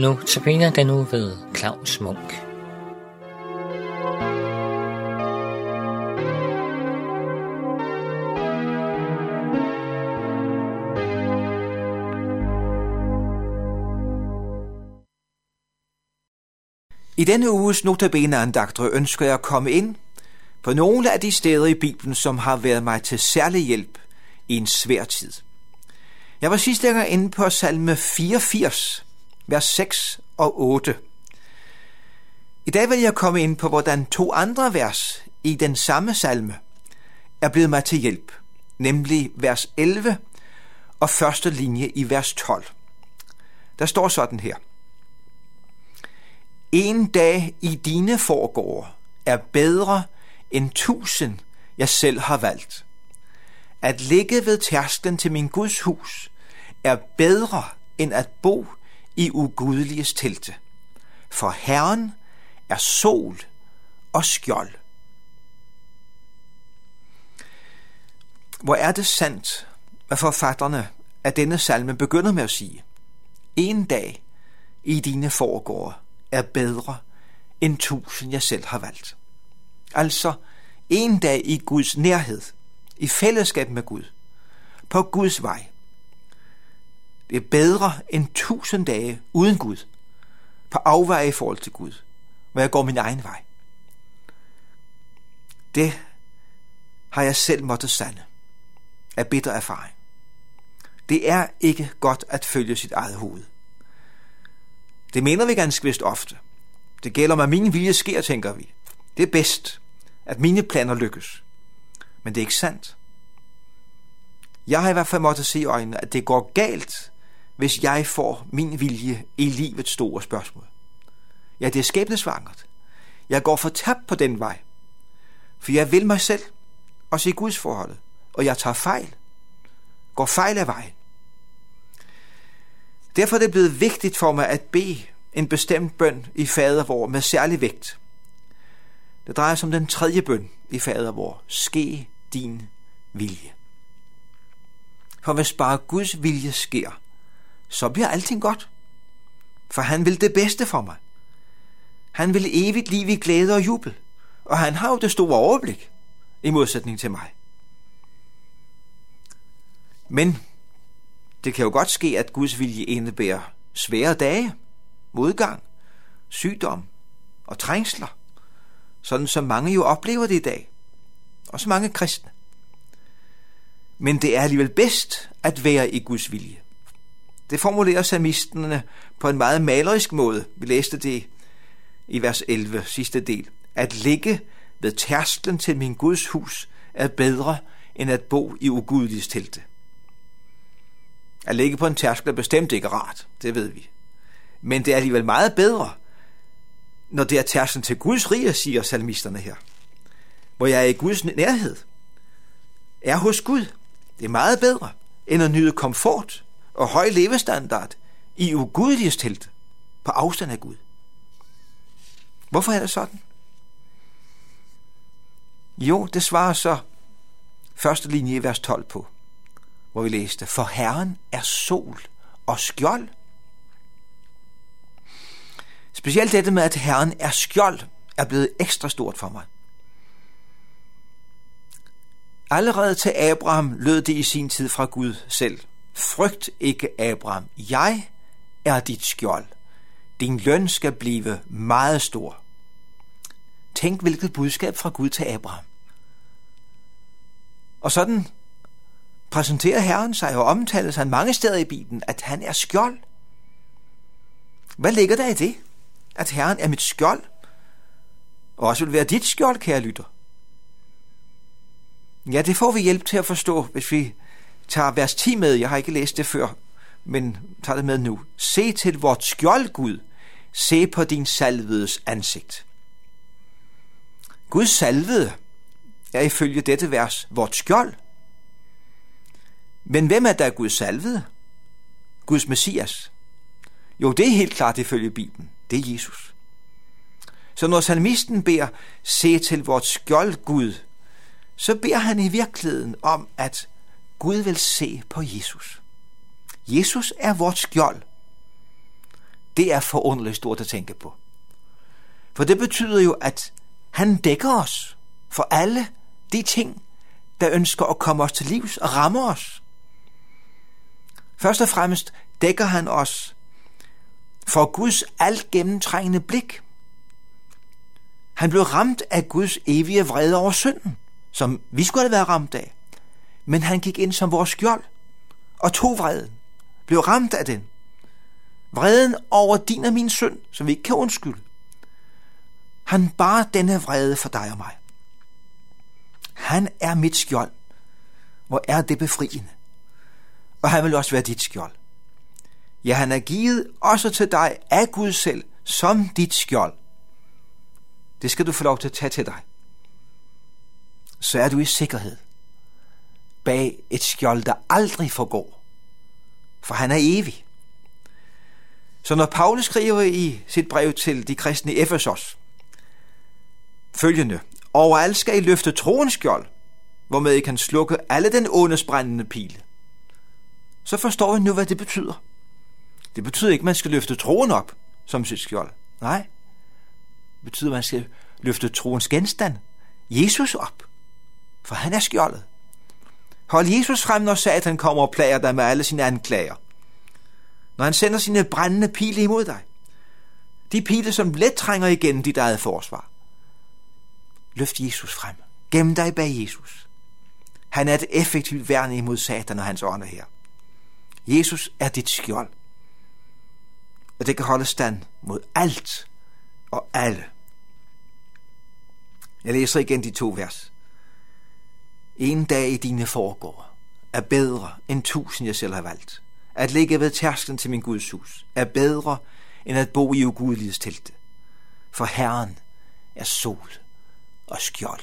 Nu tabiner den nu ved Claus Munk. I denne uges notabene andagtre ønsker jeg at komme ind på nogle af de steder i Bibelen, som har været mig til særlig hjælp i en svær tid. Jeg var sidste gang inde på salme 84, vers 6 og 8. I dag vil jeg komme ind på, hvordan to andre vers i den samme salme er blevet mig til hjælp, nemlig vers 11 og første linje i vers 12. Der står sådan her. En dag i dine forgårde er bedre end tusind, jeg selv har valgt. At ligge ved tærsklen til min Guds hus er bedre end at bo i ugudeliges telte. For Herren er sol og skjold. Hvor er det sandt, hvad forfatterne af denne salme begynder med at sige. En dag i dine foregårde er bedre end tusind, jeg selv har valgt. Altså, en dag i Guds nærhed, i fællesskab med Gud, på Guds vej. Det er bedre end tusind dage uden Gud, på afveje i forhold til Gud, hvor jeg går min egen vej. Det har jeg selv måttet sande af bitter erfaring. Det er ikke godt at følge sit eget hoved. Det mener vi ganske vist ofte. Det gælder om, at min vilje sker, tænker vi. Det er bedst, at mine planer lykkes. Men det er ikke sandt. Jeg har i hvert fald måttet se i øjnene, at det går galt, hvis jeg får min vilje i livets store spørgsmål. Ja, det er skæbnesvangert. Jeg går for tabt på den vej. For jeg vil mig selv, og se Guds forholdet, og jeg tager fejl. Går fejl af vejen. Derfor er det blevet vigtigt for mig at bede en bestemt bøn i fadervor med særlig vægt. Det drejer sig om den tredje bøn i fadervor. Ske din vilje. For hvis bare Guds vilje sker, så bliver alting godt. For han vil det bedste for mig. Han vil evigt liv i glæde og jubel. Og han har jo det store overblik, i modsætning til mig. Men det kan jo godt ske, at Guds vilje indebærer svære dage, modgang, sygdom og trængsler, sådan som mange jo oplever det i dag. og så mange kristne. Men det er alligevel bedst at være i Guds vilje. Det formulerer salmisterne på en meget malerisk måde. Vi læste det i vers 11, sidste del. At ligge ved tærsklen til min Guds hus er bedre end at bo i ugudeliges telte. At ligge på en tærskel er bestemt ikke rart, det ved vi. Men det er alligevel meget bedre, når det er tærsklen til Guds rige, siger salmisterne her. Hvor jeg er i Guds nærhed. Er hos Gud. Det er meget bedre, end at nyde komfort og høj levestandard i ugudeliges telt på afstand af Gud. Hvorfor er det sådan? Jo, det svarer så første linje i vers 12 på hvor vi læste, for Herren er sol og skjold. Specielt dette med, at Herren er skjold, er blevet ekstra stort for mig. Allerede til Abraham lød det i sin tid fra Gud selv. Frygt ikke, Abraham. Jeg er dit skjold. Din løn skal blive meget stor. Tænk, hvilket budskab fra Gud til Abraham. Og sådan præsenterer Herren sig og omtales han mange steder i Bibelen, at han er skjold. Hvad ligger der i det? At Herren er mit skjold, og også vil være dit skjold, kære lytter. Ja, det får vi hjælp til at forstå, hvis vi tager vers 10 med. Jeg har ikke læst det før, men tager det med nu. Se til vort skjold, Gud. Se på din salvedes ansigt. Guds salvede er ifølge dette vers vort skjold. Men hvem er der Guds salvede? Guds Messias? Jo, det er helt klart ifølge Bibelen. Det er Jesus. Så når salmisten beder, se til vort skjold Gud, så beder han i virkeligheden om, at Gud vil se på Jesus. Jesus er vort skjold. Det er forunderligt stort at tænke på. For det betyder jo, at han dækker os for alle de ting, der ønsker at komme os til livs og ramme os. Først og fremmest dækker han os for Guds alt gennemtrængende blik. Han blev ramt af Guds evige vrede over synden, som vi skulle have været ramt af. Men han gik ind som vores skjold og tog vreden, blev ramt af den. Vreden over din og min synd, som vi ikke kan undskylde. Han bar denne vrede for dig og mig. Han er mit skjold. Hvor er det befriende. Og han vil også være dit skjold. Ja, han er givet også til dig af Gud selv, som dit skjold. Det skal du få lov til at tage til dig. Så er du i sikkerhed. Bag et skjold, der aldrig forgår. For han er evig. Så når Paulus skriver i sit brev til de kristne i Efesos, følgende, Overalt skal I løfte troens skjold, hvormed I kan slukke alle den ondes brændende pile. Så forstår vi nu, hvad det betyder. Det betyder ikke, at man skal løfte troen op som sit skjold. Nej. Det betyder, at man skal løfte troens genstand, Jesus op. For han er skjoldet. Hold Jesus frem, når Satan kommer og plager dig med alle sine anklager. Når han sender sine brændende pile imod dig. De pile, som let trænger igennem dit eget forsvar. Løft Jesus frem. Gem dig bag Jesus. Han er et effektivt værn imod Satan og hans ånder her. Jesus er dit skjold. Og det kan holde stand mod alt og alle. Jeg læser igen de to vers. En dag i dine foregår er bedre end tusind, jeg selv har valgt. At ligge ved tærsklen til min Guds hus er bedre end at bo i ugudeliges telte. For Herren er sol og skjold.